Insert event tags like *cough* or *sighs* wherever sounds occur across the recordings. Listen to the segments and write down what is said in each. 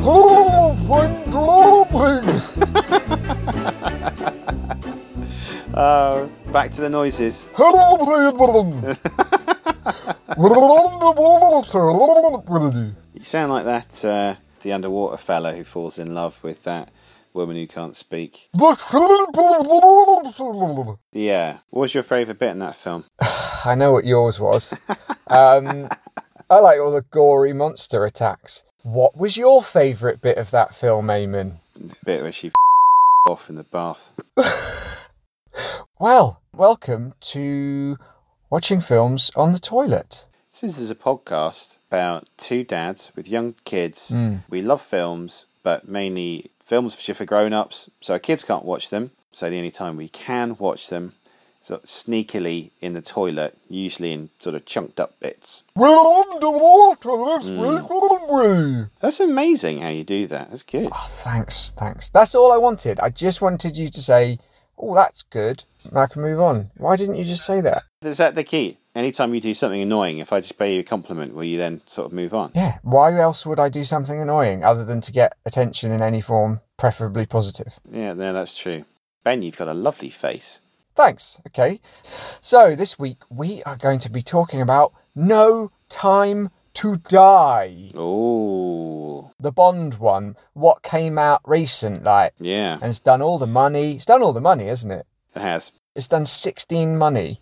Oh, mein Glauben! Uh, back to the noises. Hello, You sound like that, uh, the underwater fella who falls in love with that woman who can't speak. Yeah. What was your favourite bit in that film? *sighs* I know what yours was. Um, *laughs* I like all the gory monster attacks. What was your favourite bit of that film, Eamon? The bit where she off in the bath. Well, welcome to watching films on the toilet. This is a podcast about two dads with young kids. Hmm. We love films, but mainly films for for grown-ups, so our kids can't watch them. So the only time we can watch them, so sneakily in the toilet, usually in sort of chunked up bits. We're underwater this week, wouldn't we? That's amazing how you do that. That's good. Oh, thanks, thanks. That's all I wanted. I just wanted you to say, oh, that's good. and I can move on. Why didn't you just say that? Is that the key? Anytime you do something annoying, if I just pay you a compliment, will you then sort of move on? Yeah, why else would I do something annoying other than to get attention in any form, preferably positive? Yeah, no, that's true. Ben, you've got a lovely face. Thanks. Okay. So this week we are going to be talking about No Time to Die. Oh, The Bond one, what came out recent, like, yeah, and it's done all the money. It's done all the money, isn't it? it has. It's done 16 money.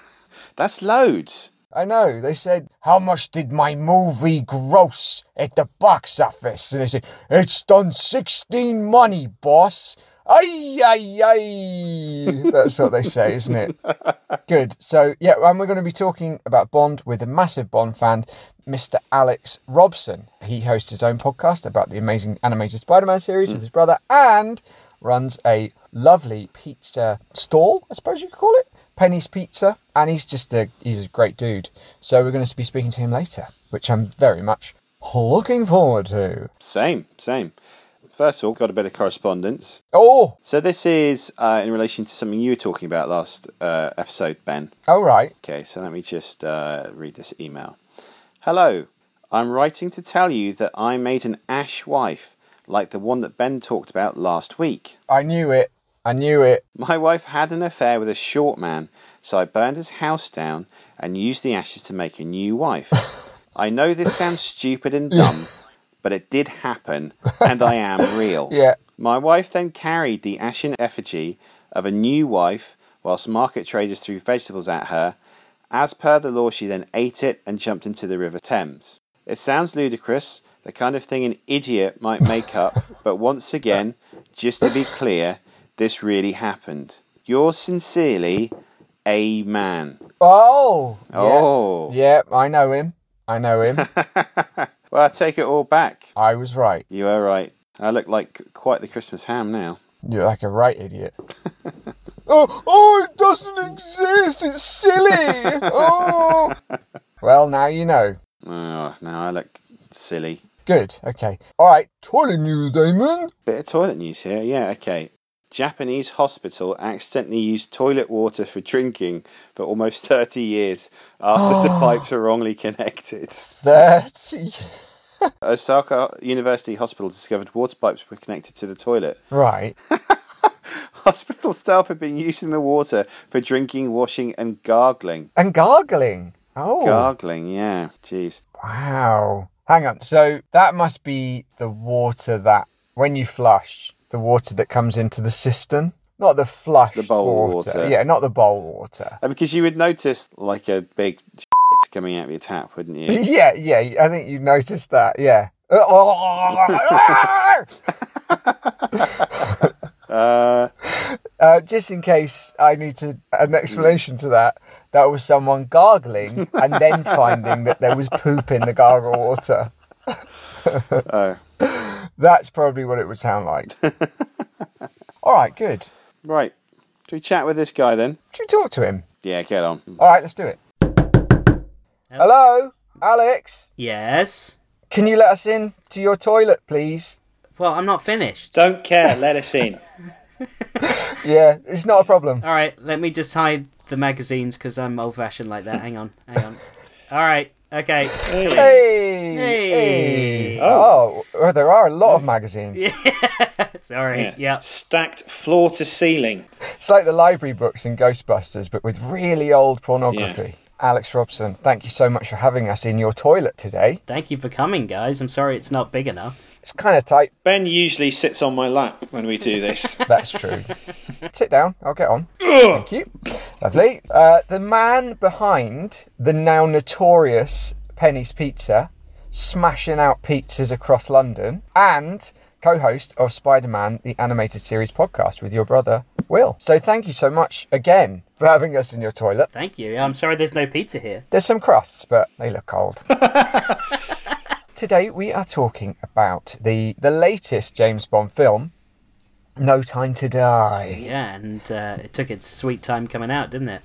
*laughs* That's loads. I know. They said, How much did my movie gross at the box office? And they said, It's done 16 money, boss. Ay, ay, ay. That's what they say, isn't it? *laughs* Good. So, yeah, and we're going to be talking about Bond with a massive Bond fan, Mr. Alex Robson. He hosts his own podcast about the amazing animated Spider Man series with his hmm. brother and runs a lovely pizza stall, I suppose you could call it. Penny's Pizza, and he's just a he's a great dude. So we're going to be speaking to him later, which I'm very much looking forward to. Same, same. First of all, got a bit of correspondence. Oh, So this is uh, in relation to something you were talking about last uh, episode, Ben. Oh, right. Okay, so let me just uh, read this email. Hello, I'm writing to tell you that I made an ash wife, like the one that Ben talked about last week. I knew it. I knew it. My wife had an affair with a short man, so I burned his house down and used the ashes to make a new wife. *laughs* I know this sounds stupid and dumb, *laughs* but it did happen, *laughs* and I am real. Yeah. My wife then carried the ashen effigy of a new wife whilst market traders threw vegetables at her. As per the law, she then ate it and jumped into the River Thames. It sounds ludicrous, the kind of thing an idiot might make up, *laughs* but once again, just to be clear, this really happened. Yours sincerely, a man. Oh. Yeah. Oh. Yeah, I know him. I know him. *laughs* Well, I take it all back. I was right. You were right. I look like quite the Christmas ham now. You're like a right idiot. *laughs* oh, oh, it doesn't exist. It's silly. *laughs* Oh. Well, now you know. Oh, now I look silly. Good. Okay. All right. Toilet news, Damon. Bit of toilet news here. Yeah, okay. Japanese hospital accidentally used toilet water for drinking for almost *laughs* 30 years after the oh. pipes were wrongly connected. Thirty. *laughs* Osaka University Hospital discovered water pipes were connected to the toilet. Right. *laughs* Hospital staff had been using the water for drinking, washing, and gargling. And gargling. Oh. Gargling, yeah. Jeez. Wow. Hang on. So that must be the water that, when you flush, the water that comes into the cistern, not the flush The bowl water. Yeah, not the bowl water. Uh, Because you would notice like a big coming out of your tap, wouldn't you? *laughs* yeah, yeah. I think you noticed that. Yeah. Uh, *laughs* Uh, just in case I need to an explanation to that, that was someone gargling and then finding that there was poop in the gargle water. *laughs* oh, That's probably what it would sound like. *laughs* All right, good. Right. Should we chat with this guy then? Should we talk to him? Yeah, get on. All right, let's do it. Hello, Alex. Yes. Can you let us in to your toilet, please? Well, I'm not finished. Don't care. Let us in. *laughs* Yeah, it's not a problem. All right, let me just hide the magazines because I'm old-fashioned like that. hang on, hang on. All right, okay. Hey, Hey. hey. Oh, well, there are a lot of magazines. *laughs* Sorry. Yeah. Stacked floor to ceiling. It's like the library books in Ghostbusters, but with really old pornography. Alex Robson, thank you so much for having us in your toilet today. Thank you for coming, guys. I'm sorry it's not big enough. It's kind of tight. Ben usually sits on my lap when we do this. *laughs* That's true. Sit down. I'll get on. Thank you. Lovely. Uh, the man behind the now notorious Penny's Pizza, smashing out pizzas across London, and co-host of Spider-Man: The Animated Series podcast with your brother Will. So thank you so much again for having us in your toilet. Thank you. I'm sorry there's no pizza here. There's some crusts, but they look cold. *laughs* Today we are talking about the the latest James Bond film, No Time to Die. Yeah, and uh, it took its sweet time coming out, didn't it?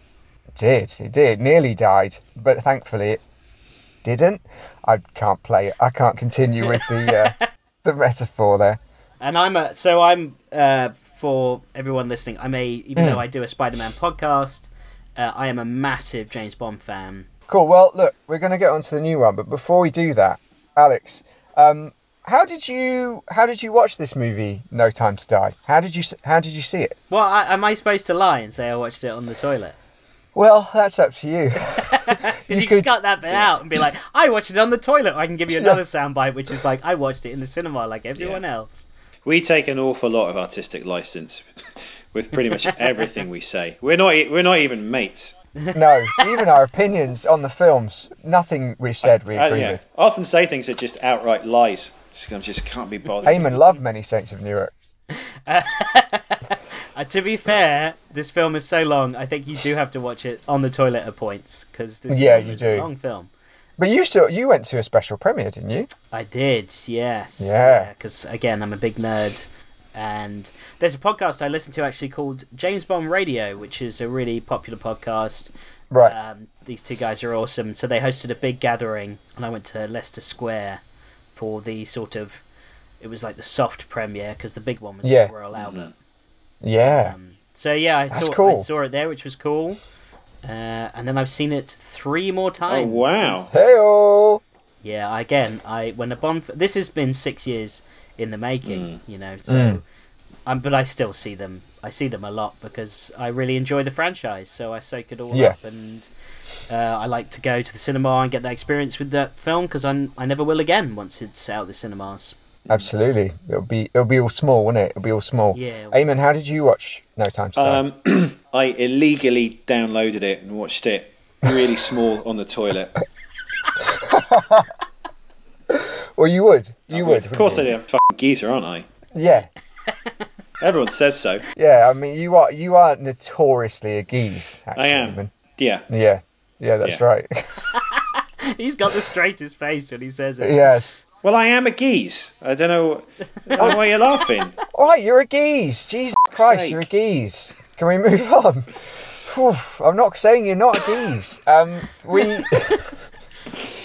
It did, it did. Nearly died, but thankfully it didn't. I can't play it. I can't continue with the uh, *laughs* the metaphor there. And I'm a so I'm uh, for everyone listening. I'm a even though I do a Spider-Man podcast, uh, I am a massive James Bond fan. Cool. Well, look, we're going to get onto the new one, but before we do that, Alex, um, how did you how did you watch this movie, No Time to Die? How did you how did you see it? Well, I, am I supposed to lie and say I watched it on the toilet? Well, that's up to you. Because *laughs* *laughs* you, You can could- cut that bit out and be like, I watched it on the toilet. I can give you another soundbite, which is like, I watched it in the cinema like everyone else. We take an awful lot of artistic license *laughs* with pretty much everything we say. We're not. e- We're not even mates. No, even our opinions on the films, nothing we've said we Uh, agree yeah. with. I often say things that just outright lies. Just, I just can't be bothered. Eamon loved Many Saints of Newark. *laughs* Uh, to be fair, this film is so long. I think you do have to watch it on the toilet at points because this Yeah, film you is do. a long film. But you still you went to a special premiere, didn't you? I did, yes. Yeah. Because again, I'm a big nerd, and there's a podcast I listen to actually called James Bond Radio, which is a really popular podcast. Right. Um, these two guys are awesome. So they hosted a big gathering, and I went to Leicester Square for the sort of. It was like the soft premiere because the big one was Yeah. at Royal Albert. yeah. Um, so yeah, I That's saw I saw it there, which was cool. Uh, and then I've seen it three more Oh times. wow! since- Heyo. Yeah, again, I when a Bond. f- This has been six years in the making, you know. So, Mm. um, but I still see them. I see them a lot because I really enjoy the franchise. So I soak it all Yeah. up, and uh, I like to go to the cinema and get that experience with that film because I I never will again once it's out of the cinemas. Absolutely. It'll be it'll be all small, won't it? It'll be all small. Yeah. Eamon, how did you watch No Time to Die? Um, *clears throat* I illegally downloaded it and watched it really small on the toilet. *laughs* *laughs* well, you would. You would. Of course I wouldn't did. I'm a fucking geezer, aren't I? Yeah. *laughs* Everyone says so. Yeah. I mean, you are you are notoriously a geese. Actually, I am. Eamon. Yeah. Yeah. Yeah, that's Yeah. right. *laughs* He's got the straightest face when he says it. yes. Well, I am a geese. I don't know, I don't know why you're laughing. All right, you're a geese. Jesus Christ, sake. you're a geese. Can we move on? Phew, I'm not saying you're not a geese. Um, we.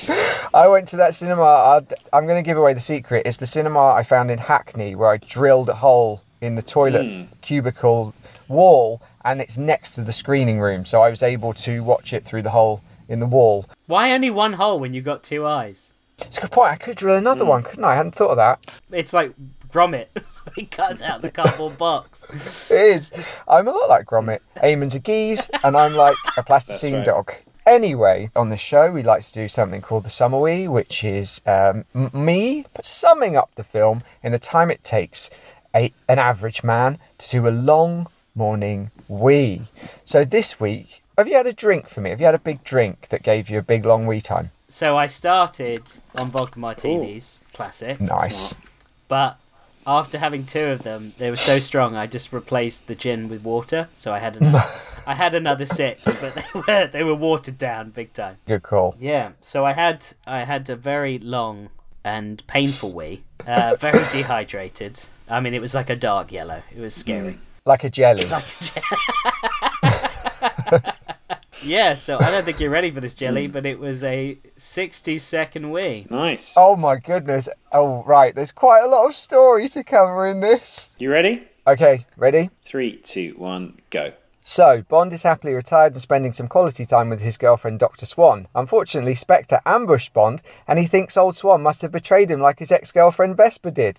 *laughs* I went to that cinema. I'd, I'm going to give away the secret. It's the cinema I found in Hackney where I drilled a hole in the toilet hmm. cubicle wall, and it's next to the screening room, so I was able to watch it through the hole in the wall. Why only one hole when you've got two eyes? It's a good point. I could drill another hmm. one, couldn't I? I hadn't thought of that. It's like Gromit. *laughs* he cuts out the cardboard box. *laughs* It is. I'm a lot like Gromit. Eamon's a geese, and I'm like a plasticine right. dog. Anyway, on the show, we like to do something called the Summer Wee, which is um, me summing up the film in the time it takes a, an average man to do a long morning wee. So this week, have you had a drink for me? Have you had a big drink that gave you a big long wee time? So I started on vodka martinis, classic. Nice. But after having two of them, they were so strong. I just replaced the gin with water. So I had another, *laughs* I had another six, but they *laughs* were they were watered down big time. Good call. Yeah. So I had I had a very long and painful wee. Uh, very *laughs* dehydrated. I mean, it was like a dark yellow. It was scary. Like a jelly. Yeah, so I don't think you're ready for this jelly, but it was a 60 second wee. Nice. Oh my goodness. Oh, right. There's quite a lot of story to cover in this. You ready? Okay, ready? Three, two, one, go. So, Bond is happily retired and spending some quality time with his girlfriend Dr. Swan. Unfortunately, Spectre ambushed Bond and he thinks old Swan must have betrayed him like his ex girlfriend Vesper did.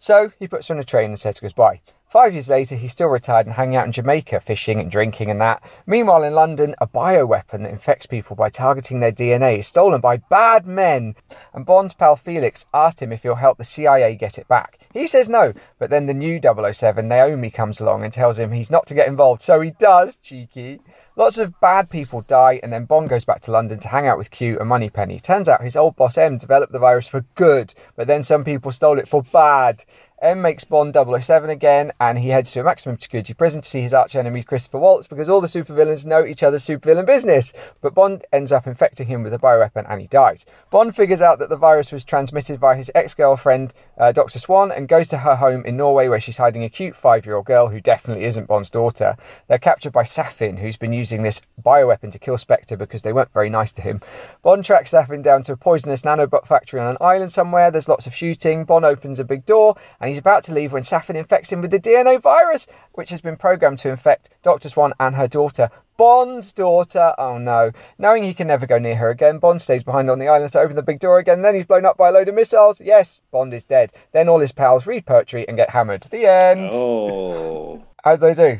So, he puts her on a train and says goodbye. Five years later, he's still retired and hanging out in Jamaica, fishing and drinking and that. Meanwhile, in London, a bioweapon that infects people by targeting their DNA is stolen by bad men. And Bond's pal Felix asked him if he'll help the CIA get it back. He says no, but then the new 007, Naomi, comes along and tells him he's not to get involved, so he does, cheeky. Lots of bad people die, and then Bond goes back to London to hang out with Q and Moneypenny. Turns out his old boss M developed the virus for good, but then some people stole it for bad. M makes Bond 007 again, and he heads to a maximum security prison to see his arch enemy Christopher Waltz because all the supervillains know each other's supervillain business. But Bond ends up infecting him with a bioweapon and he dies. Bond figures out that the virus was transmitted by his ex girlfriend, uh, Dr. Swan, and goes to her home in Norway where she's hiding a cute five year old girl who definitely isn't Bond's daughter. They're captured by Safin, who's been using this bioweapon to kill Spectre because they weren't very nice to him. Bond tracks Safin down to a poisonous nanobot factory on an island somewhere. There's lots of shooting. Bond opens a big door and he's about to leave when Safin infects him with the DNA virus, which has been programmed to infect Dr. Swan and her daughter. Bond's daughter. Oh no. Knowing he can never go near her again, Bond stays behind on the island to open the big door again. Then he's blown up by a load of missiles. Yes, Bond is dead. Then all his pals read poetry and get hammered. The end. Oh, How'd they do?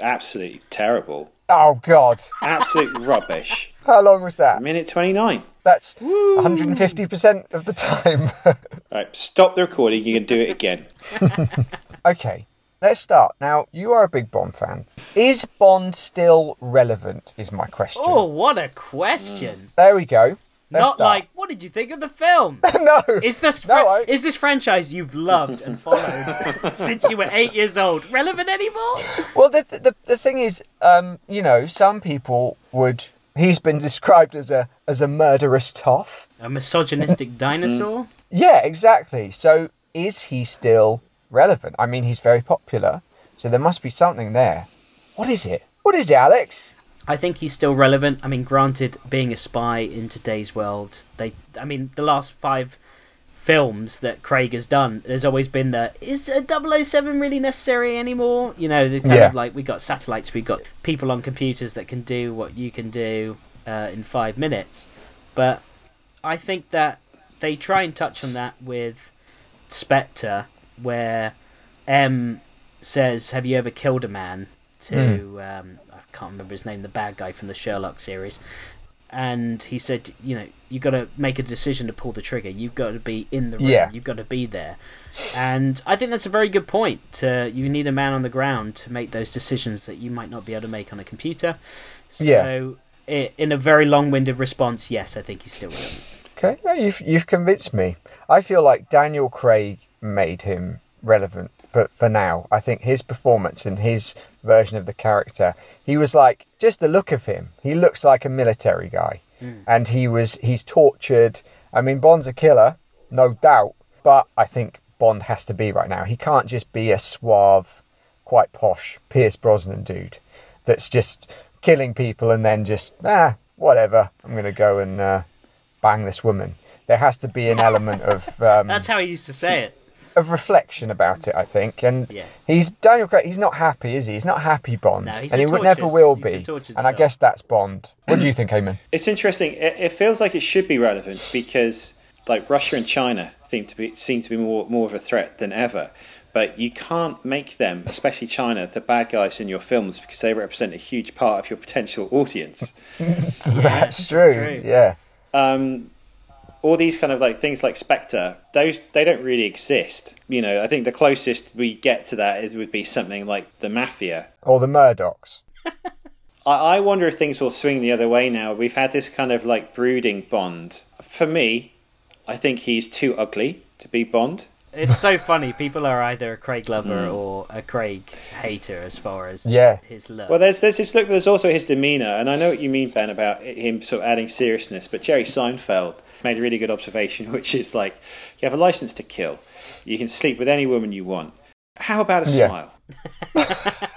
absolutely terrible. Oh god. Absolute rubbish. How long was that? Minute 29. That's 150% of the time. *laughs* Right, stop the recording. You can do it again. *laughs* okay, let's start. Now, you are a big Bond fan. Is Bond still relevant? Is my question. Oh, what a question! There we go. Let's Not start. like, what did you think of the film? *laughs* no. Is this No, I- is this franchise you've loved and followed since you were eight years old relevant anymore? Well, the, the the thing is, um, you know, some people would. He's been described as a as a murderous toff. A misogynistic *laughs* mm. dinosaur? Yeah, exactly. So, is he still relevant? I mean, he's very popular, so there must be something there. What is it? What is it, Alex? I think he's still relevant. I mean, granted, being a spy in today's world, they, I mean, the last five films that Craig has done, there's always been the is a 007 really necessary anymore? You know, the kind Yeah. of like we got satellites, we got people on computers that can do what you can do uh, in five minutes. But I think that they try and touch on that with Spectre, where M says, "Have you ever killed a man?" To um, I can't remember his name, the bad guy from the Sherlock series, and he said, "You know, you've got to make a decision to pull the trigger. You've got to be in the room. Yeah. You've got to be there." And I think that's a very good point. To, you need a man on the ground to make those decisions that you might not be able to make on a computer. So, Yeah. i in a very long-winded response, yes, I think he's still relevant. Okay, no, you've you've convinced me. I feel like Daniel Craig made him relevant for for now. I think his performance and his version of the character, he was like just the look of him. He looks like a military guy, and he was he's tortured. I mean, Bond's a killer, no doubt, but I think Bond has to be right now. He can't just be a suave, quite posh Pierce Brosnan dude that's just killing people and then just ah whatever. I'm gonna go and. Uh, bang this woman. There has to be an element of *laughs* um, That's how he used to say it. Of reflection about it, I think. And Yeah. he's Daniel Craig. He's not happy, is he? He's not happy Bond, No, he's and he would never will be. tortured And I guess that's Bond. What do you think, Eamon? It's interesting. It, it feels like it should be relevant because, like, Russia and China seem to be seem to be more more of a threat than ever. But you can't make them, especially China, the bad guys in your films because they represent a huge part of your potential audience. *laughs* that's true. true. Yeah. um, all these kind of like things like Spectre, those they don't really exist. You know, I think the closest we get to that is would be something like the Mafia. Or the Murdochs. I, I wonder if things will swing the other way now. We've had this kind of like brooding Bond. For me, I think he's too ugly to be Bond. It's so funny. People are either a Craig lover mm. or a Craig hater as far as Yeah. his look. Well, there's there's his look, but there's also his demeanour, and I know what you mean, Ben, about him sort of adding seriousness. But Jerry Seinfeld made a really good observation, *laughs* which is like, you have a license to kill, you can sleep with any woman you want. How about a Yeah. smile? *laughs*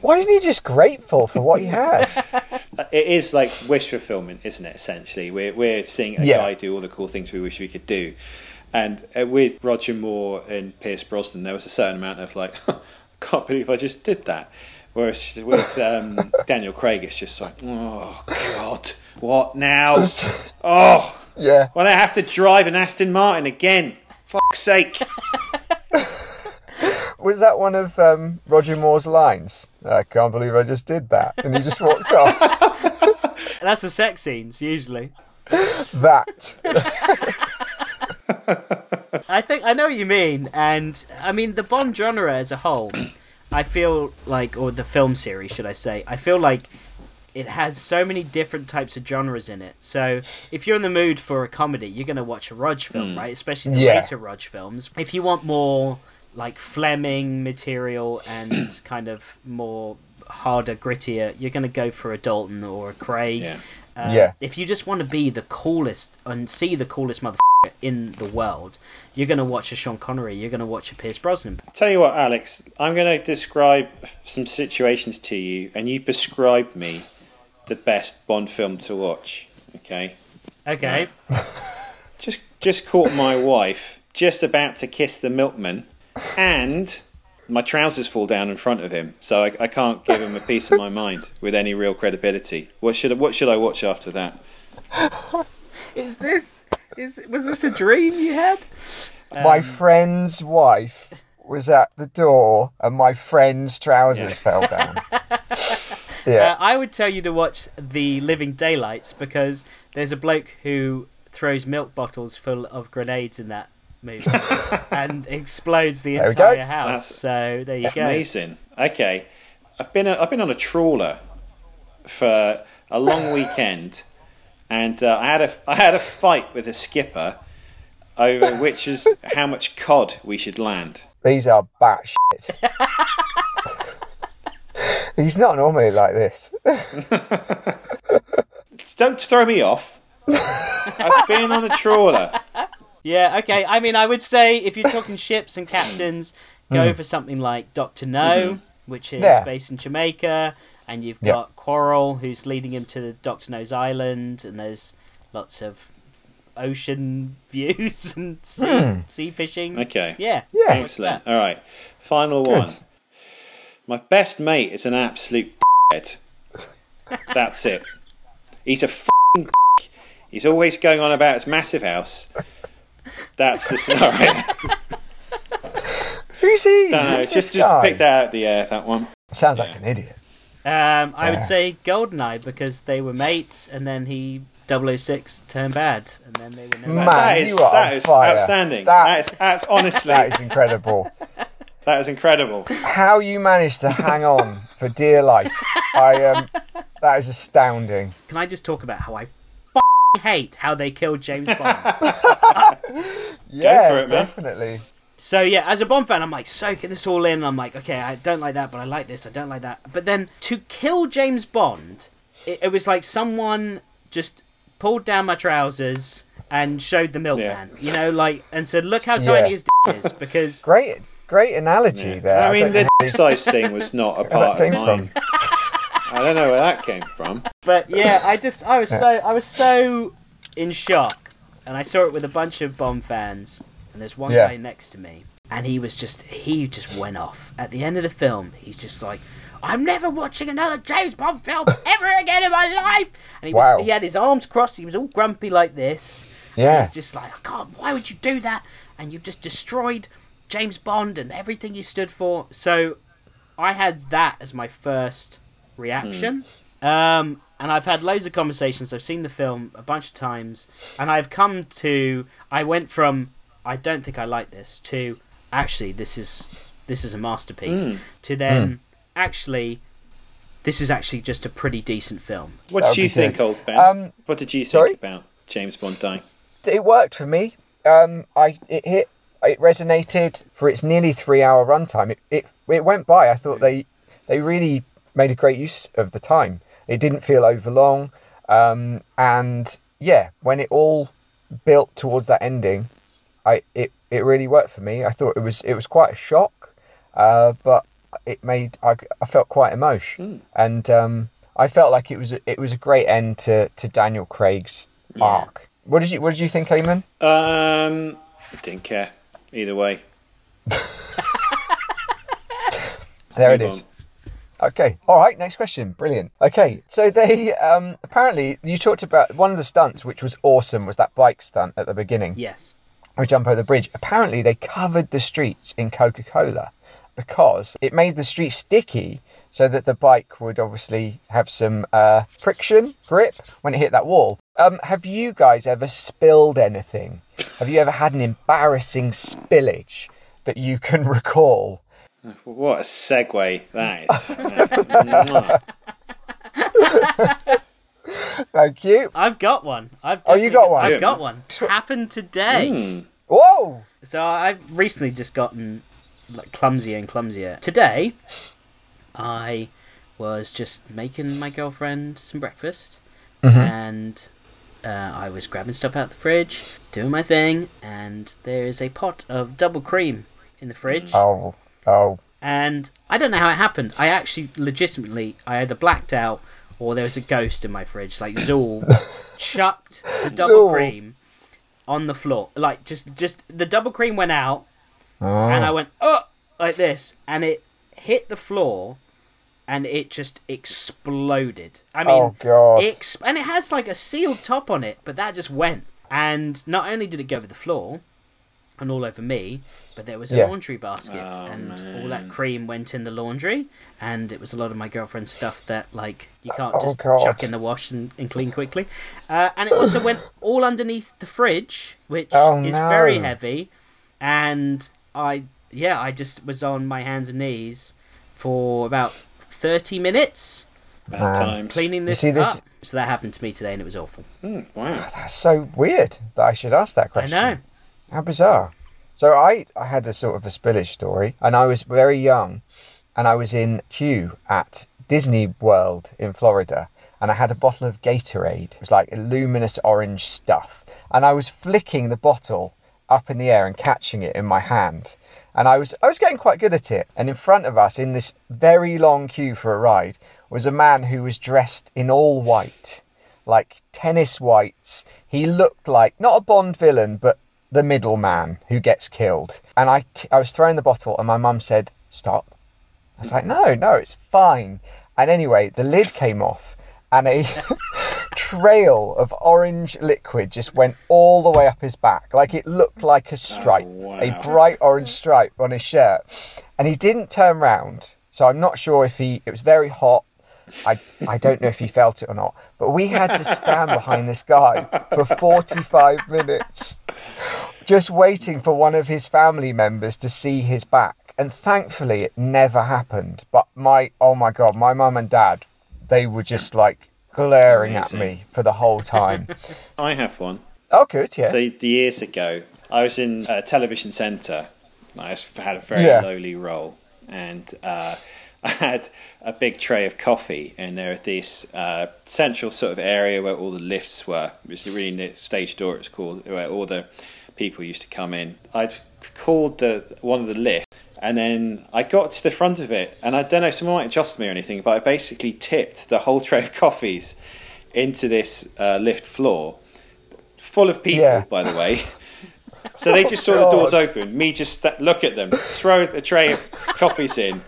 Why isn't he just grateful for what he has? *laughs* It is like wish fulfillment, isn't it? Essentially, we're we're seeing a Yeah. guy do all the cool things we wish we could do, and uh, with Roger Moore and Pierce Brosnan, there was a certain amount of like, *laughs* I can't believe I just did that. Whereas with um, *laughs* Daniel Craig, it's just like, oh god, what now? *laughs* Oh, yeah. well, I have to drive an Aston Martin again. Fuck's sake! Was that one of um, Roger Moore's lines? I can't believe I just did that. And he just walked off. That's the sex scenes usually. That. *laughs* I think I know what you mean, and I mean the Bond genre as a whole. *clears throat* I feel like, or the film series, should I say? I feel like it has so many different types of genres in it. So if you're in the mood for a comedy, you're gonna watch a Rog film, right? Especially the Yeah. later Rog films. If you want more like Fleming material *clears throat* and kind of more harder, grittier, you're gonna go for a Dalton or a Craig. Yeah. Uh, Yeah. If you just want to be the coolest and see the coolest motherfucker in the world, you're going to watch a Sean Connery. You're going to watch a Pierce Brosnan. Tell you what, Alex, I'm going to describe some situations to you, and you prescribe me the best Bond film to watch. Okay, Okay. *laughs* just just caught my wife just about to kiss the milkman, and my trousers fall down in front of him, so I, I can't give him a piece of my mind with any real credibility. What should I, what should I watch after that? *laughs* Is this is was this a dream you had? my friend's wife was at the door and my friend's trousers fell down. *laughs* Uh, Yeah. I would tell you to watch The Living Daylights because there's a bloke who throws milk bottles full of grenades in that movie *laughs* and explodes the we go. entire house. That's so there you go. Amazing. Okay, I've been I've been on a trawler for a long weekend, and uh, I had a I had a fight with a skipper over *laughs* which is how much cod we should land. These are batshit. *laughs* He's not normally like this. *laughs* Don't throw me off. I've been on a trawler. Yeah, okay. I mean, I would say if you're talking ships and captains, go for something like Doctor No, which is Yeah. based in Jamaica, and you've Yeah. got Quarrel, who's leading him to the Doctor No's island, and there's lots of ocean *laughs* views and sea, hmm. sea fishing. Okay. Yeah. Yeah. Excellent. All right. Final Good. one. My best mate is an absolute *laughs* head. That's it. He's a f***ing *laughs* He's always going on about his massive house. That's the scenario. Who's he? No, no, Who's just this just guy? pick that out of the air. That one. Sounds like an idiot. Um, I would say Goldeneye because they were mates, and then he 006 turned bad, and then they were never. Man, that is you are that on is fire. outstanding. That- that is that's honestly That is incredible. *laughs* that is incredible. How you managed to hang on for dear life. I um that is astounding. Can I just talk about how I f***ing hate how they killed James Bond? *laughs* Yeah, for it, man. definitely. So yeah, as a Bond fan, I'm like soaking this all in. I'm like, okay, I don't like that, but I like this. I don't like that. But then to kill James Bond, it, it was like someone just pulled down my trousers and showed the milkman, you know, like and said, look how tiny Yeah. his dick is, *laughs* because Great great analogy there. I mean, don't the size thing was not a *laughs* part of mine. from. I don't know where that came from. but yeah, I just I was so I was so in shock, and I saw it with a bunch of Bond fans, and there's one Yeah. guy next to me, and he was just he just went off at the end of the film. He's just like. I'm never watching another James Bond film *laughs* ever again in my life. And he was, he had his arms crossed. He was all grumpy like this. Yeah. He's just like, I can't. Why would you do that? And you've just destroyed James Bond and everything he stood for. So I had that as my first reaction. Um, and I've had loads of conversations. I've seen the film a bunch of times, and I've come to. I went from I don't think I like this to actually this is this is a masterpiece to then actually this is actually just a pretty decent film. What That did you think, good. old Ben? Um, what did you think sorry? about James Bond dying? It worked for me. Um I it hit it resonated for its nearly three-hour runtime. It, it it went by. I thought they they really made a great use of the time. It didn't feel overlong, um, and yeah, when it all built towards that ending, I it, it really worked for me. I thought it was it was quite a shock, uh, but it made I, I felt quite emotion, and um, I felt like it was a, it was a great end to, to Daniel Craig's arc. What did you What did you think, Eamon? Um, didn't care either way. There it Move is. Okay. All right. Next question. Brilliant. Okay. So they um, apparently you talked about one of the stunts, which was awesome, was that bike stunt at the beginning. Yes. We jump over the bridge. Apparently, they covered the streets in Coca Cola because it made the street sticky so that the bike would obviously have some uh, friction, grip when it hit that wall. Um, have you guys ever spilled anything? Have you ever had an embarrassing spillage that you can *laughs* recall? What a segue that is. *laughs* *laughs* Thank you. I've got one. I've Oh, you got one? I've Yeah. got one. Happened today. Hmm. Whoa! So I've recently just gotten like clumsier and clumsier. Today, I was just making my girlfriend some breakfast, and uh, I was grabbing stuff out the fridge, doing my thing, and there is a pot of double cream in the fridge. Oh, oh. and I don't know how it happened. I actually legitimately I either blacked out or there was a ghost in my fridge. Like *laughs* Zuul chucked the double Zuul. cream on the floor. Like just just the double cream went out Oh. and I went oh like this and it hit the floor and it just exploded. I mean, Oh, God. it exp- and it has like a sealed top on it, but that just went. And not only did it go over the floor and all over me, but there was a Yeah. laundry basket, Oh, and all that cream went in the laundry, and it was a lot of my girlfriend's stuff that like you can't Oh, just God. chuck in the wash and, and clean quickly. Uh, and it also went all underneath the fridge, which Oh, is very heavy, and I yeah I just was on my hands and knees for about thirty minutes Bad times. cleaning this, see this- up. So that happened to me today, and it was awful. Hmm, wow. That's so weird that I should ask that question. I know. How bizarre. So I, I had a sort of a spillage story, and I was very young, and I was in queue at Disney World in Florida, and I had a bottle of Gatorade. It was like luminous orange stuff, and I was flicking the bottle up in the air and catching it in my hand. And I was I was getting quite good at it. And in front of us, in this very long queue for a ride, was a man who was dressed in all white like tennis whites. He looked like not a Bond villain, but the middleman who gets killed. And I, I was throwing the bottle, and my mum said, "Stop." I was like, "No, no, it's fine." And anyway, the lid came off, and a *laughs* trail of orange liquid just went all the way up his back, like it looked like a oh, stripe, wow. a bright orange stripe on his shirt. And he didn't turn round, so I'm not sure if he. It was very hot. I, I don't know if he felt it or not, but we had to stand behind this guy for 45 minutes, just waiting for one of his family members to see his back. And thankfully, it never happened. But my, oh my God, my mum and dad, they were just like glaring Amazing. at me for the whole time. *laughs* I have one. oh, good, yeah. So the years ago, I was in a television centre. I had a very Yeah. lowly role, and uh, I had a big tray of coffee, and there was this uh, central sort of area where all the lifts were. It a really near stage door. It's called where all the people used to come in. I'd called the one of the lifts. And then I got to the front of it, and I don't know, someone might have jostled me or anything, but I basically tipped the whole tray of coffees into this uh, lift floor, full of people, Yeah. by the way. So they just saw the *laughs* doors open, me just st- look at them, throw a tray of coffees in,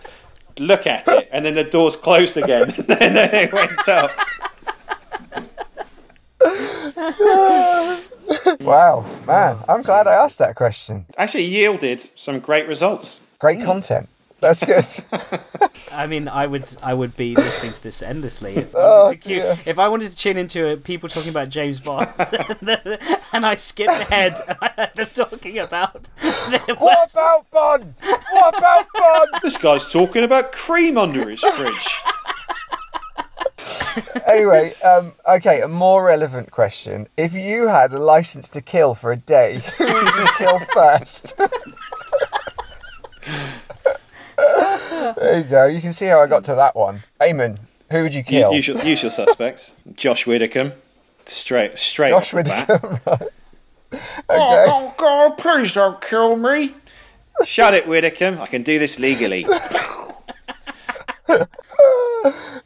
look at it, and then the doors closed again, *laughs* and then they went up. Wow, man, I'm glad I asked that question. Actually, yielded some great results. Great content. That's good. *laughs* I mean, I would I would be listening to this endlessly if I Oh, wanted to, cue, dear. if I wanted to tune into uh, people talking about James Bond, *laughs* and I skipped ahead and I heard them talking about their what worst- about Bond? What about Bond? This guy's talking about cream under his fridge. anyway, um, okay, a more relevant question. If you had a license to kill for a day, who would you kill *laughs* first? There you go. You can see how I got to that one. Eamon, who would you kill? Usual, usual suspects. Josh Widdicombe. Straight, straight Josh off. Widdicombe, *laughs* right. Oh, oh, God, please don't kill me. Shut it, Widdicombe. I can do this legally. *laughs*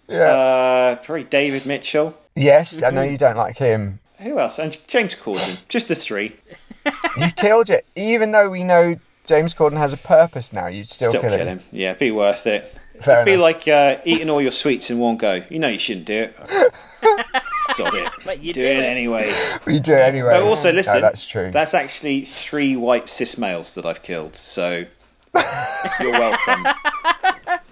Yeah. Uh, probably David Mitchell. Yes, I know you don't like him. Who else? And James Corden. Just the three. You killed it. Even though we know James Corden has a purpose now, you'd still, Still kill, kill him. him. Yeah, it'd be worth it. Fair It'd be like uh, eating all your sweets in one go. You know you shouldn't do it. *laughs* Sod it. But you do do it it. anyway. *laughs* We do it anyway. But also, listen. No, that's true. That's actually three white cis males that I've killed. So *laughs* you're welcome.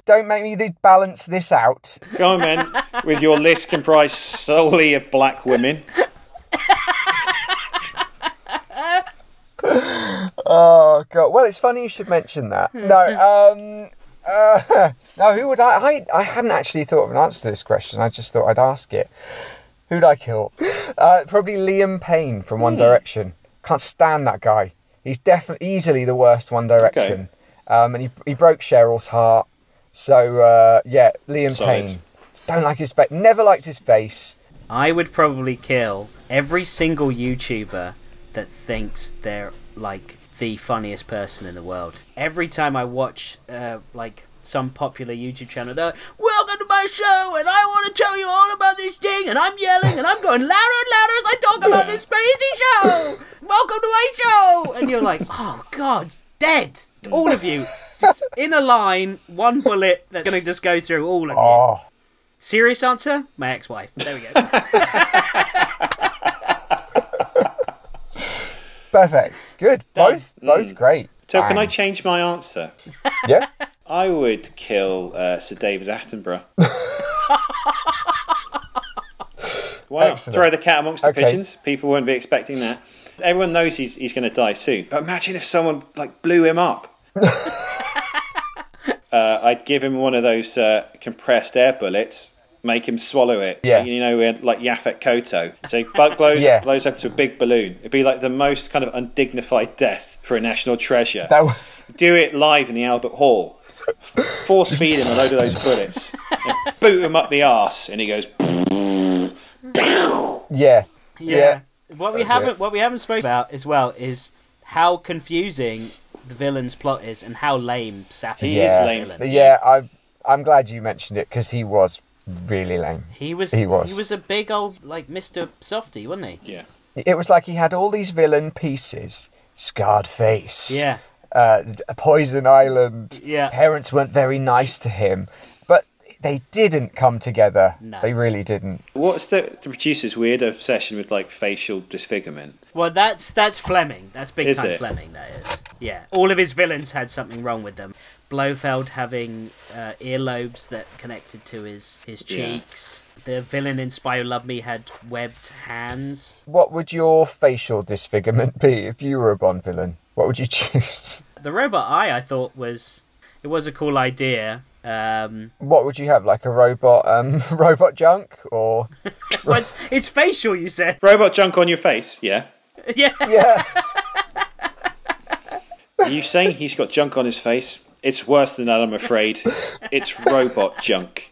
Don't make me balance this out. Go on, then, with your list comprised solely of black women. Oh god. Well, it's funny you should mention that. No. Um. Uh, *laughs* no. Who would I, I? I hadn't actually thought of an answer to this question. I just thought I'd ask it. Who'd I kill? *laughs* Uh, probably Liam Payne from One Direction. Can't stand that guy. He's definitely easily the worst One Direction. Um, and he he broke Cheryl's heart. So uh, yeah, Liam Solid. Payne. Don't like his face. Never liked his face. I would probably kill every single YouTuber that thinks they're like the funniest person in the world. Every time I watch uh, like some popular YouTube channel, they're like, "Welcome to my show, and I want to tell you all about this thing." And I'm yelling, and I'm going louder and louder as I talk about this crazy show. Welcome to my show, and you're like, "Oh God, dead!" All of you, just in a line, one bullet that's gonna just go through all of you. Oh, Serious answer? My ex-wife. There we go. *laughs* perfect. Good. Both both great. So, can I change my answer? Yeah. *laughs* I would kill uh, Sir David Attenborough. *laughs* Why not? Throw the cat amongst the Okay. pigeons. People won't be expecting that. Everyone knows he's, he's going to die soon. But imagine if someone like blew him up. *laughs* uh, I'd give him one of those uh, compressed air bullets, make him swallow it. Yeah. You know, uh, like Yaphet Kotto. So he *laughs* blows, Yeah. blows up to a big balloon. It'd be like the most kind of undignified death for a national treasure That. w- do it live in the Albert Hall. Force feed him a load of those bullets. and *laughs* boot him up the arse, and he goes. *laughs* Yeah. Yeah. What we That's haven't it. what we haven't spoken about as well is how confusing the villain's plot is and how lame Safin He is. is yeah. lame. Yeah. I. I'm glad you mentioned it because he was really lame. He was He was. He was a big old like Mr. Softy, wasn't he? Yeah. It was like he had all these villain pieces. Scarred face. Yeah. Uh, Poison Island. Yeah. Parents weren't very nice to him, but they didn't come together. No. They really didn't. What's the, the producer's weird obsession with like facial disfigurement? Well, that's that's Fleming. That's big Is time it? Fleming. That is. Yeah. All of his villains had something wrong with them. Blofeld having uh, earlobes that connected to his his Yeah. cheeks. The villain in Spy Who Loved Me had webbed hands. What would your facial disfigurement be if you were a Bond villain? What would you *laughs* choose? The robot eye, I thought was it was a cool idea. Um, What would you have? Like a robot, um, *laughs* robot junk, or *laughs* but it's, it's facial. You said, Robot junk on your face, yeah. yeah. yeah, Are you saying he's got junk on his face? It's worse than that, I'm afraid. It's robot junk.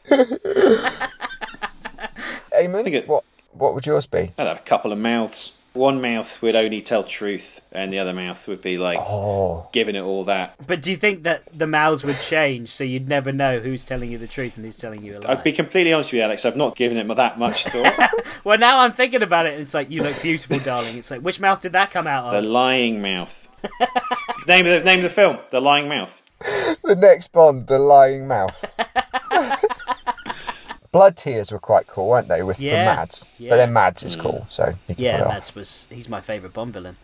Eamon, it- what what would yours be? I'd have a couple of mouths. One mouth would only tell truth, and the other mouth would be like Oh, giving it all that. But do you think that the mouths would change so you'd never know who's telling you the truth and who's telling you a lie? I'd be completely honest with you, Alex. I've not given it that much *laughs* thought. Well, now I'm thinking about it, and it's like you look beautiful, *laughs* darling. It's like which mouth did that come out of? the lying mouth. *laughs* name of the name of the film. The lying mouth. The next Bond, the lying mouth. *laughs* Blood tears were quite cool, weren't they? With Yeah, from Mads, yeah. but then Mads is cool, so you can Yeah, pull it off. Mads was he's my favourite Bond villain.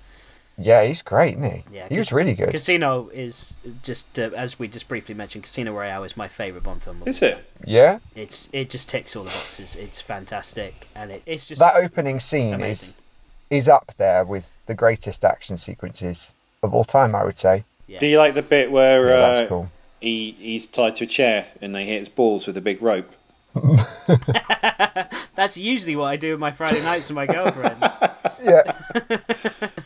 Yeah, he's great, isn't he? Yeah, he was really good. Casino is just uh, as we just briefly mentioned. Casino Royale is my favourite Bond film. Is it? Yeah, It's it just ticks all the boxes. It's fantastic, and it, it's just that opening scene amazing. is is up there with the greatest action sequences of all time. I would say. Yeah. Do you like the bit where Yeah, uh, cool. he he's tied to a chair and they hit his balls with a big rope? *laughs* That's usually what I do with my Friday nights with my girlfriend. *laughs* Yeah.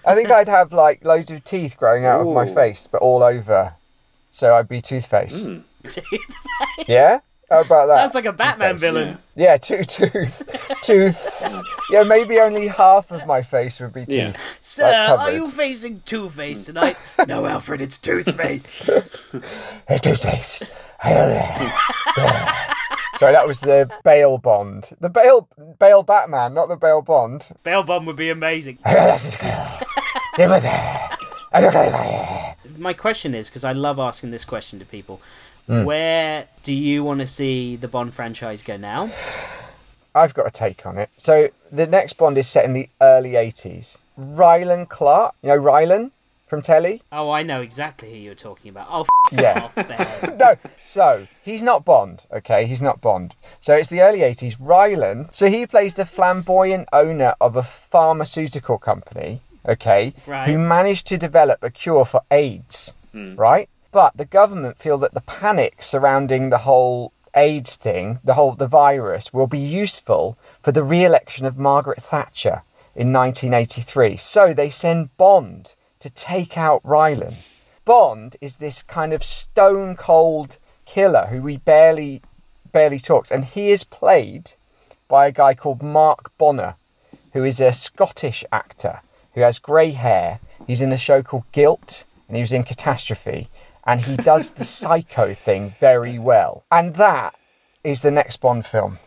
I think I'd have like loads of teeth growing out of my face, but all over. So I'd be Toothface. *laughs* Mm. Yeah? How about that? Sounds like a Batman Toothface. villain. Yeah, two tooth. tooth. Yeah, maybe only half of my face would be teeth. Yeah. Sir, Like are you facing Two Face tonight? *laughs* no, Alfred, it's Toothface. Hey, Toothface. Sorry, that was the Bale Bond. The Bale Bale Batman, not the Bale Bond. Bail Bond would be amazing. My question is because I love asking this question to people. Hmm. Where do you want to see the Bond franchise go now? I've got a take on it. So the next Bond is set in the early 80s. Rylan Clark, you know Rylan from telly? Oh, I know exactly who you're talking about. Oh, f- Yeah. off there. *laughs* no, so he's not Bond, okay? He's not Bond. So it's the early 80s. Rylan, so he plays the flamboyant owner of a pharmaceutical company, okay? Right. Who managed to develop a cure for AIDS, right? But the government feel that the panic surrounding the whole AIDS thing, the whole the virus, will be useful for the re-election of Margaret Thatcher in 1983. So they send Bond to take out Rylan. Bond is this kind of stone cold killer who we barely barely talks, and he is played by a guy called Mark Bonnar, who is a Scottish actor who has grey hair. He's in a show called Guilt, and he was in Catastrophe, and he does the psycho thing very well. And that is the next Bond film.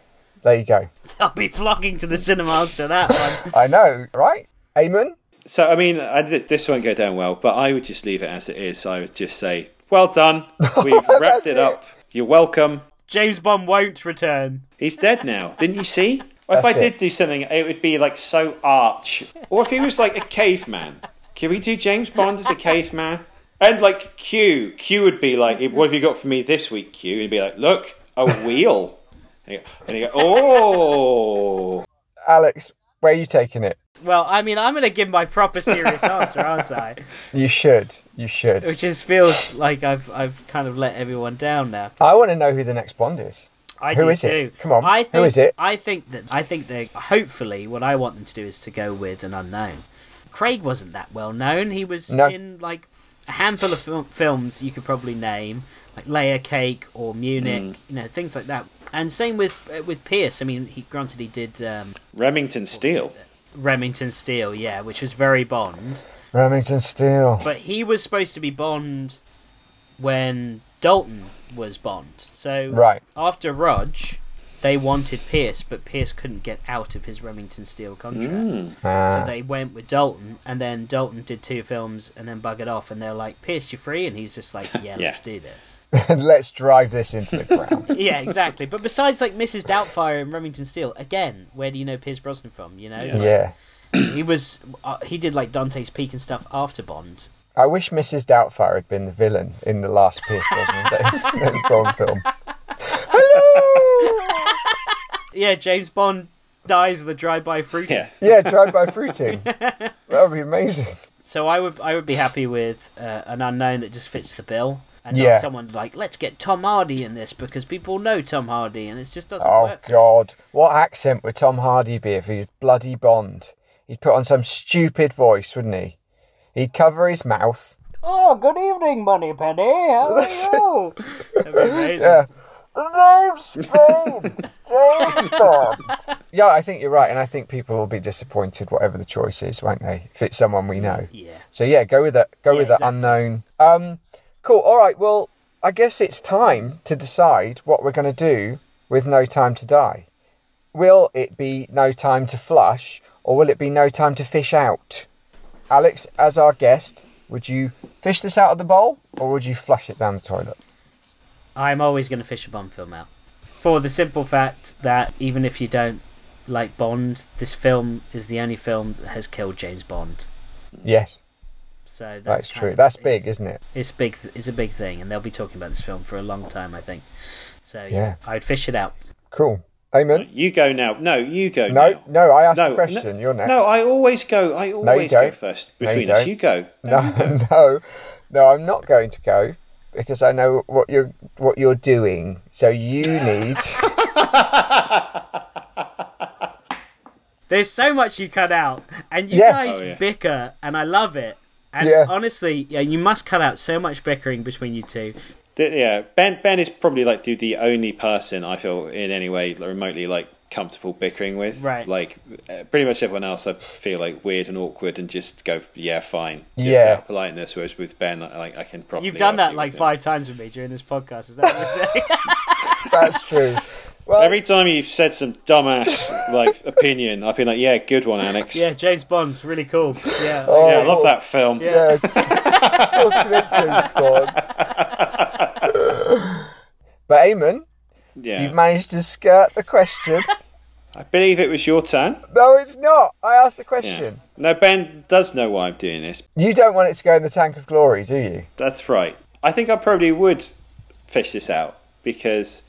There you go. *laughs* I'll be flocking to the cinemas for that one. *laughs* I know, right? Eamon? So, I mean, I, this won't go down well, but I would just leave it as it is. I would just say, well done. *laughs* We've wrapped it it. up. You're welcome. James Bond won't return. He's dead now. Didn't you see? Or if I That's did do something, it would be like so arch. Or if he was like a caveman. Can we do James Bond as a caveman? And like Q. Q would be like, what have you got for me this week, Q? And he'd be like, look, a wheel. And he'd go, oh. Alex, where are you taking it? Well, I mean, I'm going to give my proper serious *laughs* answer, aren't I? You should. You should. Which just feels like I've I've kind of let everyone down now. I want to know who the next Bond is. I Who do is it? too. Come on, I think, is it? I think that I think that hopefully what I want them to do is to go with an unknown. Craig wasn't that well known. He was No. in like a handful of fil- films you could probably name, like Layer Cake or Munich, Mm. you know, things like that. And same with uh, with Pierce. I mean, he granted he did um, Remington Steele. Remington Steele, yeah, which was very Bond. Remington Steele. But he was supposed to be Bond when Dalton was Bond. So Right. after Rudge, they wanted Pierce, but Pierce couldn't get out of his Remington Steele contract. Mm. Ah. So they went with Dalton, and then Dalton did two films and then buggered off, and they're like, Pierce, you're free? And he's just like, *laughs* yeah, Yeah. let's do this. *laughs* Let's drive this into the ground. *laughs* yeah, exactly. But besides, like, Mrs. Doubtfire and Remington Steele, again, where do you know Pierce Brosnan from? You know? Yeah. yeah. He was, uh, he did, like, Dante's Peak and stuff after Bond. I wish Mrs. Doubtfire had been the villain in the last Pierce Brosnan Bond film. Hello! Yeah, James Bond dies with a drive-by fruit. Yeah. Yeah, drive-by fruiting. *laughs* That would be amazing. So I would I would be happy with uh, an unknown that just fits the bill, and Yeah. not someone like let's get Tom Hardy in this because people know Tom Hardy, and it just doesn't Oh work. God, what accent would Tom Hardy be if he was bloody Bond? He'd put on some stupid voice, wouldn't he? He'd cover his mouth. Oh, good evening, Moneypenny. How are *laughs* you? That'd be amazing. Yeah. James Bond. James *laughs* Bond. Yeah, I think you're right, and I think people will be disappointed, whatever the choice is, won't they? If it's someone we know. Yeah. So yeah, go with that. Go Yeah, with the exactly. unknown. Um, cool. All right. Well, I guess it's time to decide what we're going to do with No Time to Die. Will it be No Time to Flush, or will it be No Time to Fish Out? Alex, as our guest, would you fish this out of the bowl, or would you flush it down the toilet? I'm always going to fish a Bond film out. For the simple fact that even if you don't like Bond, this film is the only film that has killed James Bond. Yes, So that's, that's true. of- That's big, isn't it? It's big. It's a big thing, and they'll be talking about this film for a long time, I think. So yeah, Yeah. I'd fish it out. Cool. Amen. You go now. No, you go No, now. no. I asked No, the question. no, You're next. No, I always go. I always go don't. first No, you between us. don't. You go. No, *laughs* no, no, I'm not going to go because I know what you're what you're doing. So you need *laughs* There's so much you cut out, and you Yeah. guys Oh, yeah. bicker, and I love it. And Yeah. honestly, yeah, you must cut out so much bickering between you two. Th- yeah, Ben Ben is probably like the, the only person I feel in any way remotely like comfortable bickering with. Right. Like uh, pretty much everyone else, I feel like weird and awkward and just go, yeah, fine. Just Yeah. out of politeness. Whereas with Ben, like I can probably. You've done that like with him. five times with me during this podcast. Is that what you're saying? *laughs* That's true. Well, Every time you've said some dumbass like *laughs* opinion, I've been like, yeah, good one, Alex. yeah, James Bond, really cool. *laughs* Yeah. Oh, Yeah, I love that film. Yeah. yeah. James Bond. but Eamon, Yeah. you've managed to skirt the question. I believe it was your turn. No, it's not. I asked the Yeah. question. No, Ben does know why I'm doing this. You don't want it to go in the tank of glory, do you? That's right. I think I probably would fish this out because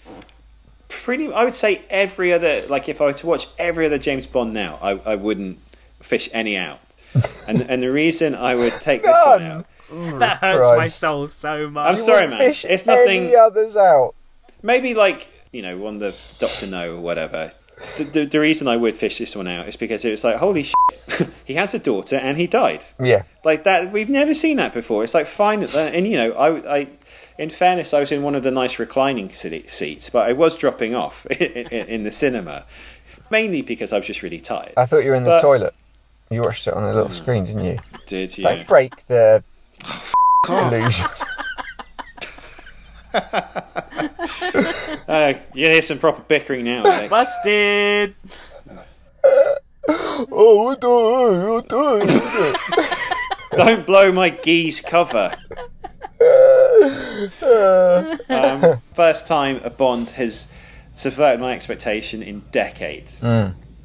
pretty. I would say every other, like if I were to watch every other James Bond now, I, I wouldn't fish any out. *laughs* and and the reason I would take this one None. out, *laughs* that hurts my soul so much. I'm You sorry, won't man. Fish It's nothing. Any others out. Maybe like you know one of the Doctor No or whatever. The, the, the reason I would fish this one out is because it was like holy shit, *laughs* he has a daughter and he died. Yeah. like that we've never seen that before it's like fine and you know i i in fairness i was in one of the nice reclining seats but i was dropping off *laughs* in, in, in the cinema mainly because i was just really tired I thought you were in the toilet. You watched it on a little mm. screen, didn't you? did you Don't break the *sighs* illusion. *laughs* uh, you hear some proper bickering now Alex. *laughs* Busted. oh, what the- what the- don't blow my geese cover. Um, first time a bond has subverted my expectation in decades.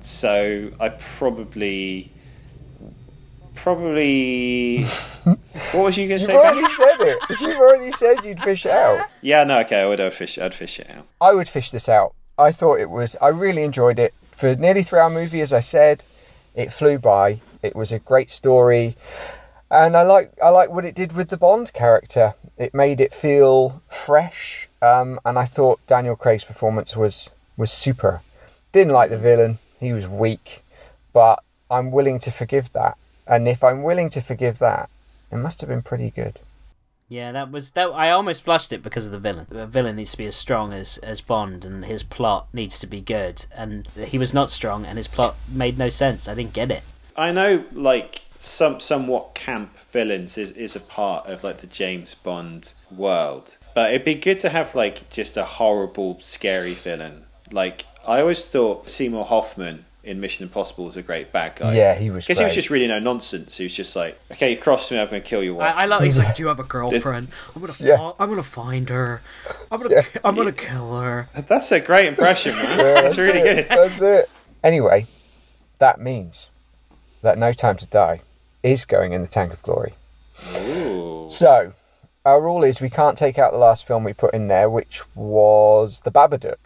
So i probably probably *laughs* what was you going to say? You've already said it. You've already said you'd fish it out. Yeah, no, okay, I would have fish. I'd fish it out. I would fish this out. I thought it was. I really enjoyed it. For nearly three hour movie, as I said, it flew by. It was a great story, and I like I like what it did with the Bond character. It made it feel fresh, um, and I thought Daniel Craig's performance was was super. Didn't like the villain. He was weak, but I'm willing to forgive that. And if I'm willing to forgive that, it must have been pretty good. Yeah, that was that. I almost flushed it because of the villain. The villain needs to be as strong as as Bond, and his plot needs to be good. And he was not strong, and his plot made no sense. I didn't get it. I know, like some somewhat camp villains is is a part of like the James Bond world, but it'd be good to have like just a horrible, scary villain. Like I always thought Seymour Hoffman in Mission Impossible was a great bad guy. Yeah, he was Because he was just really no nonsense. He was just like, okay, you've crossed me, I'm going to kill your wife. I, I like. He's like, "Do you have a girlfriend? I'm gonna. Yeah. fi- I'm gonna find her. I'm gonna. Yeah. I'm gonna kill her." That's a great impression, man. Yeah, That's really it. good. That's it. Anyway, that means that No Time to Die is going in the tank of glory. Ooh. So, our rule is we can't take out the last film we put in there, which was The Babadook.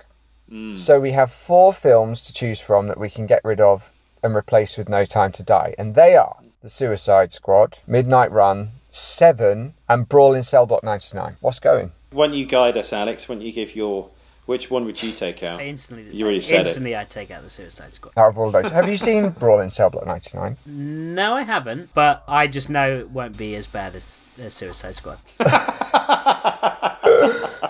Mm. So, we have four films to choose from that we can get rid of and replace with No Time to Die. And they are The Suicide Squad, Midnight Run, Seven, and Brawl in Cell Block 99. What's going? Why don't you guide us, Alex? Why don't you give your which one would you take out? I instantly. You already said it. instantly, I'd take out the Suicide Squad. Out of all those, have you seen *laughs* Brawl in Cell Block 99? No, I haven't. But I just know it won't be as bad as, as Suicide Squad. *laughs*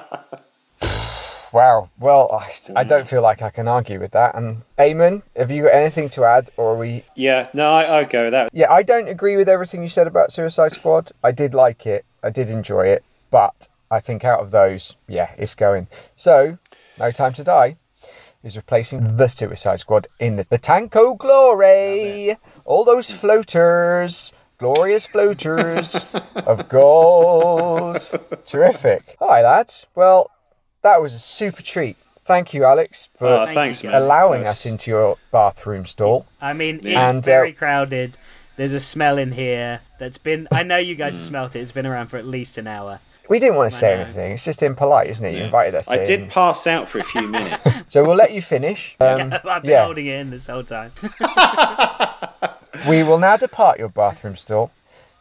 Wow. Well, I, I mm. don't feel like I can argue with that. And Eamon, have you got anything to add, or are we? Yeah, no, I, I'll go with that. Yeah, I don't agree with everything you said about Suicide Squad. I did like it. I did enjoy it, but I think out of those, yeah, it's going. So, No Time to Die is replacing the Suicide Squad in the, the Tanko Glory. All those floaters, glorious floaters *laughs* of gold. Terrific. All right, lads. Well, that was a super treat. Thank you, Alex, for Oh, thanks, you, man. allowing us into your bathroom stall. I mean, it's Yeah. And, uh, very crowded. There's a smell in here that's been. I know you Hmm. guys have smelt it. It's been around for at least an hour. We didn't want to say know. anything. It's just impolite, isn't it? You invited us I in. did pass out for a few minutes. *laughs* So we'll let you finish. *laughs* Um, I've been yeah. holding it in this whole time. *laughs* We will now depart your bathroom stall.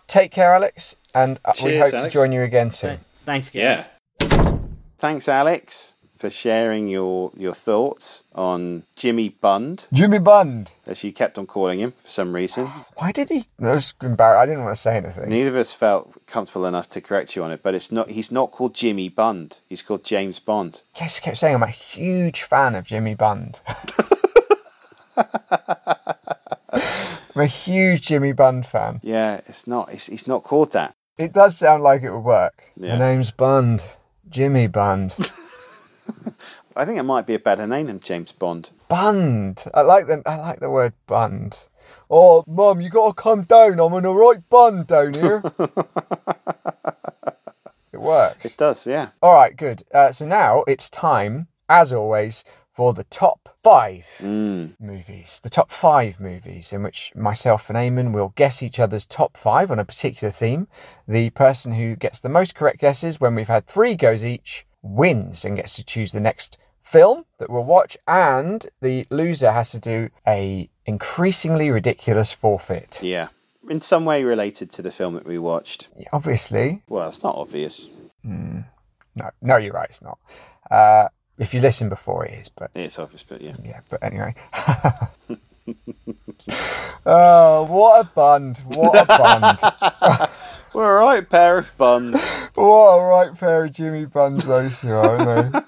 Take care, Alex, and uh, we Cheers, hope to join you again soon. Thanks, guys. yeah. Thanks, Alex, for sharing your your thoughts on Jimmy Bund, Jimmy Bund. as you kept on calling him for some reason. Why did he? That was embarrassing. I didn't want to say anything. Neither of us felt comfortable enough to correct you on it, but it's not. He's not called Jimmy Bund. He's called James Bond. Yes, kept saying I'm a huge fan of Jimmy Bund. *laughs* I'm a huge Jimmy Bund fan. Yeah, it's not. It's, he's not called that. It does sound like it would work. Yeah. My name's Bund. Jimmy Bund. *laughs* I think it might be a better name than James Bond. Bund. I like the I like the word Bund. Oh, Mum, you gotta come down. I'm in a right bund down here. *laughs* it works. It does, yeah. All right, good. Uh, so now it's time, as always, for the top five Mm. movies. The top five movies in which myself and Eamon will guess each other's top five on a particular theme. The person who gets the most correct guesses when we've had three goes each wins and gets to choose the next film that we'll watch and the loser has to do a increasingly ridiculous forfeit Yeah. In some way related to the film that we watched. obviously Well, it's not obvious. no no you're right it's not uh, if you listen before it is but It's obvious, but yeah. yeah, but anyway. *laughs* oh, what a band! What a band! *laughs* We're a right pair of buns. what a right pair of Jimmy Buns those two are, aren't they?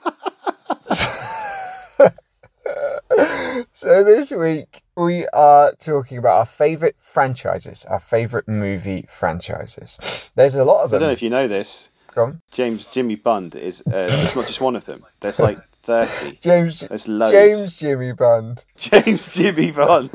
so this week we are talking about our favourite franchises, our favourite movie franchises. There's a lot of them. I don't know if you know this. James Jimmy Bund is uh, it's not just one of them. There's like thirty. *laughs* James There's loads. James Jimmy Bund. *laughs* James Jimmy Bond.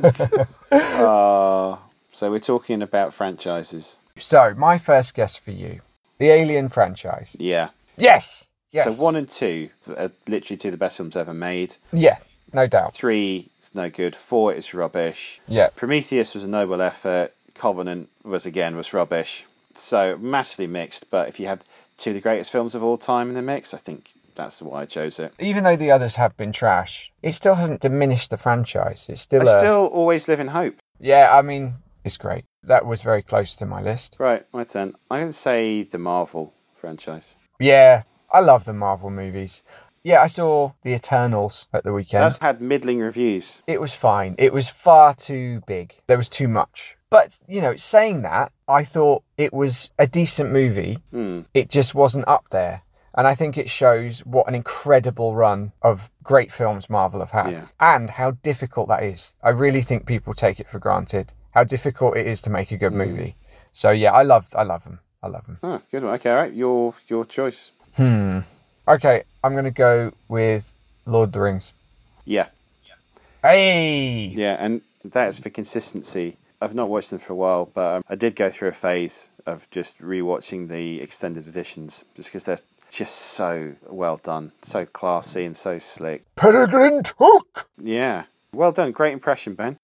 uh, *laughs* so we're talking about franchises. So my first guess for you, the Alien franchise. Yeah. Yes. Yes. So one and two are literally two of the best films ever made. Yeah, no doubt. Three is no good. Four is rubbish. Yeah. Prometheus was a noble effort. Covenant was again was rubbish. So massively mixed. But if you have two of the greatest films of all time in the mix, I think that's why I chose it. Even though the others have been trash, it still hasn't diminished the franchise. It's still, I a- still always live in hope. yeah. I mean, it's great. That was very close to my list. Right, my turn. I'm going to say the Marvel franchise. Yeah, I love the Marvel movies. Yeah, I saw the Eternals at the weekend. That's had middling reviews. It was fine. It was far too big. There was too much. But, you know, saying that, I thought it was a decent movie. Hmm. It just wasn't up there. And I think it shows what an incredible run of great films Marvel have had Yeah. and how difficult that is. I really think people take it for granted how difficult it is to make a good movie. So yeah, I love I love them. I love them. Oh, good one. Okay, all right. Your your choice. Hmm. Okay, I'm going to go with Lord of the Rings. Yeah, Hey. yeah, and that is for consistency. I've not watched them for a while, but um, I did go through a phase of just rewatching the extended editions, just because they're just so well done, so classy, and so slick. Peregrine Took. Yeah, well done. Great impression, Ben.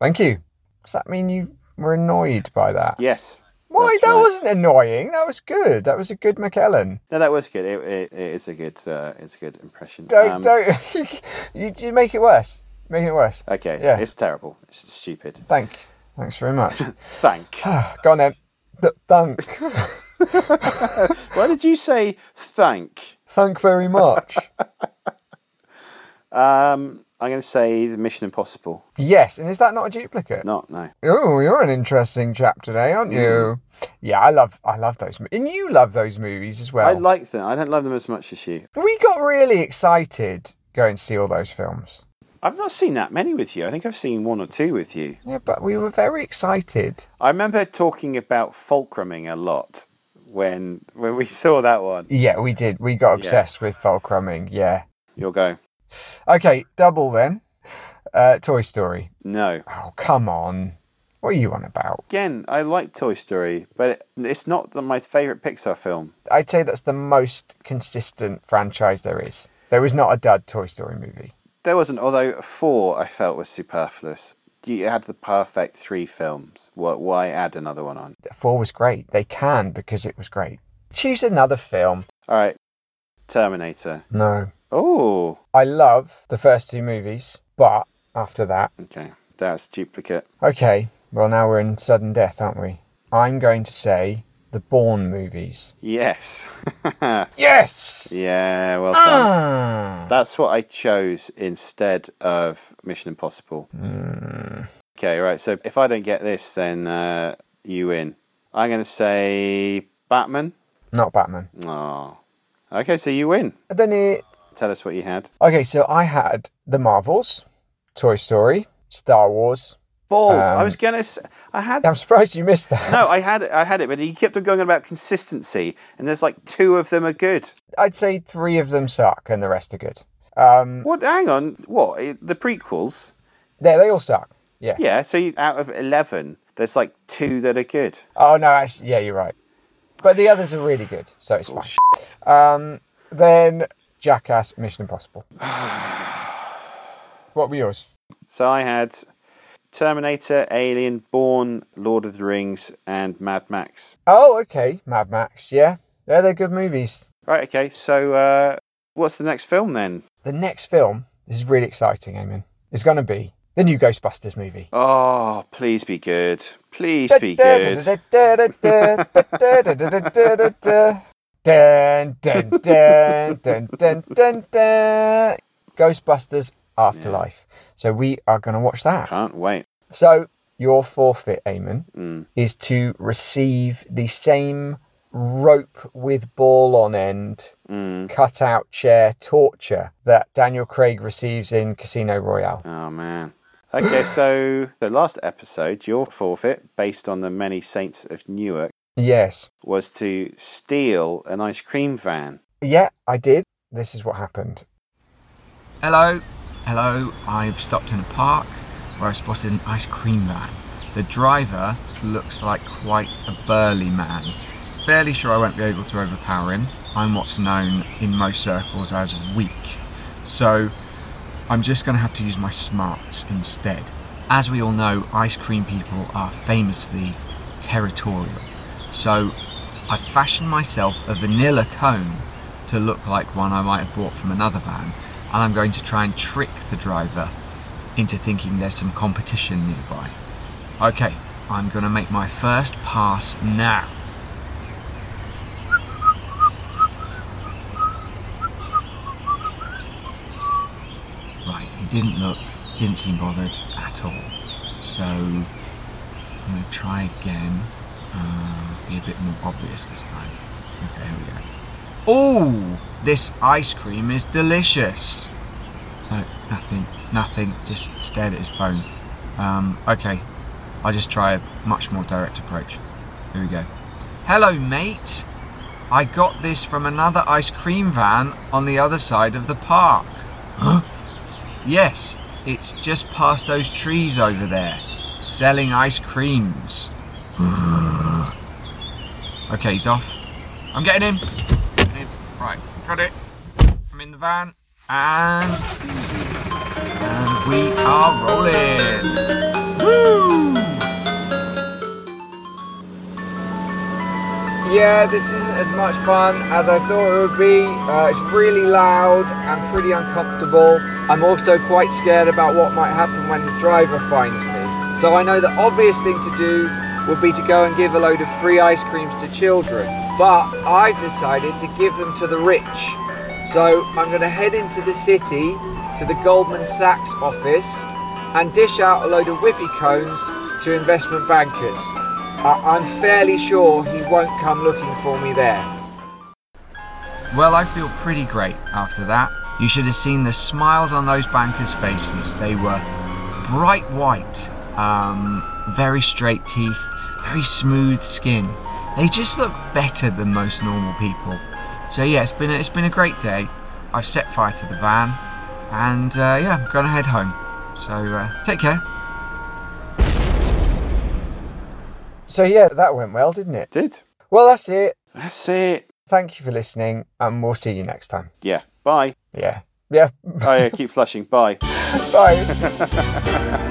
Thank you. Does that mean you were annoyed by that? Yes. Why? That right. wasn't annoying. That was good. That was a good McKellen. No, that was good. It, it, it is a good. Uh, it's a good impression. Don't Um, don't. *laughs* you, you make it worse. Making it worse. Okay. Yeah. It's terrible. It's stupid. Thank. Thanks very much. *laughs* Thank. *sighs* Go on then. Th- Thank. *laughs* Why did you say thank? Thank very much. *laughs* Um, I'm going to say the Mission Impossible. Yes, and is that not a duplicate? Not no. Oh, you're an interesting chap today, aren't you? Yeah, I love I love those, and you love those movies as well. I like them. I don't love them as much as you. we got really excited going to see all those films. I've not seen that many with you. I think I've seen one or two with you. Yeah, but we were very excited. I remember talking about fulcrumming a lot when when we *laughs* saw that one. Yeah, we did. We got obsessed with fulcrumming. Yeah. You'll go. Okay, double then. Uh, Toy Story. No. Oh, come on. What are you on about? Again, I like Toy Story, but it's not the, my favourite Pixar film. I'd say that's the most consistent franchise there is. There is not a dud Toy Story movie. There wasn't, although four I felt was superfluous. You had the perfect three films. Why, why add another one on? Four was great. They can because it was great. Choose another film. All right, Terminator. No. Oh, I love the first two movies, but after that, okay, that's duplicate. okay, well, now we're in sudden death, aren't we? I'm going to say the Bourne movies. Yes. *laughs* Yes! yeah, well done. Ah! That's what I chose instead of Mission Impossible. Okay, right. So if I don't get this, then uh, you win. I'm going to say Batman. Not Batman. Oh. Okay, so you win. And then it. Tell us what you had. Okay, so I had the Marvels, Toy Story, Star Wars. Balls. I Um, was gonna. I had. I'm surprised you missed that. No, I had it. I had it, but you kept on going on about consistency, and there's like two of them are good. I'd say three of them suck and the rest are good. Um, What? Hang on. What? eh, The prequels? yeah, they all suck. Yeah. Yeah. So you, out of eleven, there's like two that are good. Oh no, actually, yeah, you're right. But the others are really good, so it's fine. Shit. Um, then Jackass, Mission Impossible. *sighs* what were yours? So I had Terminator, Alien, Bourne, Lord of the Rings, and Mad Max. Oh, okay, Mad Max. Yeah, yeah, they're good movies. Right. Okay. So uh, what's the next film then? The next film, this is really exciting, Eamon. It's going to be the new Ghostbusters movie. Oh, please be good. Please be good. Dun, dun, dun, dun, dun, dun, dun. Ghostbusters Afterlife. So we are going to watch that. Can't wait. So your forfeit, Eamon, Mm. is to receive the same rope with ball on end, Mm. cutout chair torture that Daniel Craig receives in Casino Royale. Oh man. Okay, *gasps* so the last episode, your forfeit, based on the many saints of Newark, Yes. was to steal an ice cream van. Yeah, I did. This is what happened. Hello, hello. I've stopped in a park where I spotted an ice cream van. The driver looks like quite a burly man. Fairly sure I won't be able to overpower him. I'm what's known in most circles as weak. So I'm just going to have to use my smarts instead. As we all know, ice cream people are famously territorial. So I fashioned myself a vanilla cone to look like one I might have bought from another van, and I'm going to try and trick the driver into thinking there's some competition nearby. Okay, I'm going to make my first pass now. Right, he didn't look, didn't seem bothered at all. So I'm going to try again. Uh, be a bit more obvious this time. Okay, here we go. Oh, this ice cream is delicious. No, nothing, nothing. Just stared at his phone. Um, okay, I'll just try a much more direct approach. Here we go. Hello, mate. I got this from another ice cream van on the other side of the park. Huh? Yes, it's just past those trees over there, selling ice creams. *sighs* okay, he's off. I'm getting him. Right, got it. I'm in the van, and and we are rolling. Woo! Yeah, this isn't as much fun as I thought it would be. Uh, it's really loud and pretty uncomfortable. I'm also quite scared about what might happen when the driver finds me. So I know the obvious thing to do would be to go and give a load of free ice creams to children. But I've decided to give them to the rich. So I'm going to head into the city to the Goldman Sachs office and dish out a load of whippy cones to investment bankers. I- I'm fairly sure he won't come looking for me there. Well, I feel pretty great after that. You should have seen the smiles on those bankers' faces. They were bright white, um, very straight teeth, very smooth skin. They just look better than most normal people. So yeah, it's been a, it's been a great day. I've set fire to the van, and uh, yeah, I'm gonna head home. So uh, take care. So yeah, that went well, didn't it? Did. Well, that's it. That's it. Thank you for listening, and we'll see you next time. Yeah. Bye. Yeah. Yeah. Oh yeah, *laughs* keep flushing. Bye. Bye. *laughs*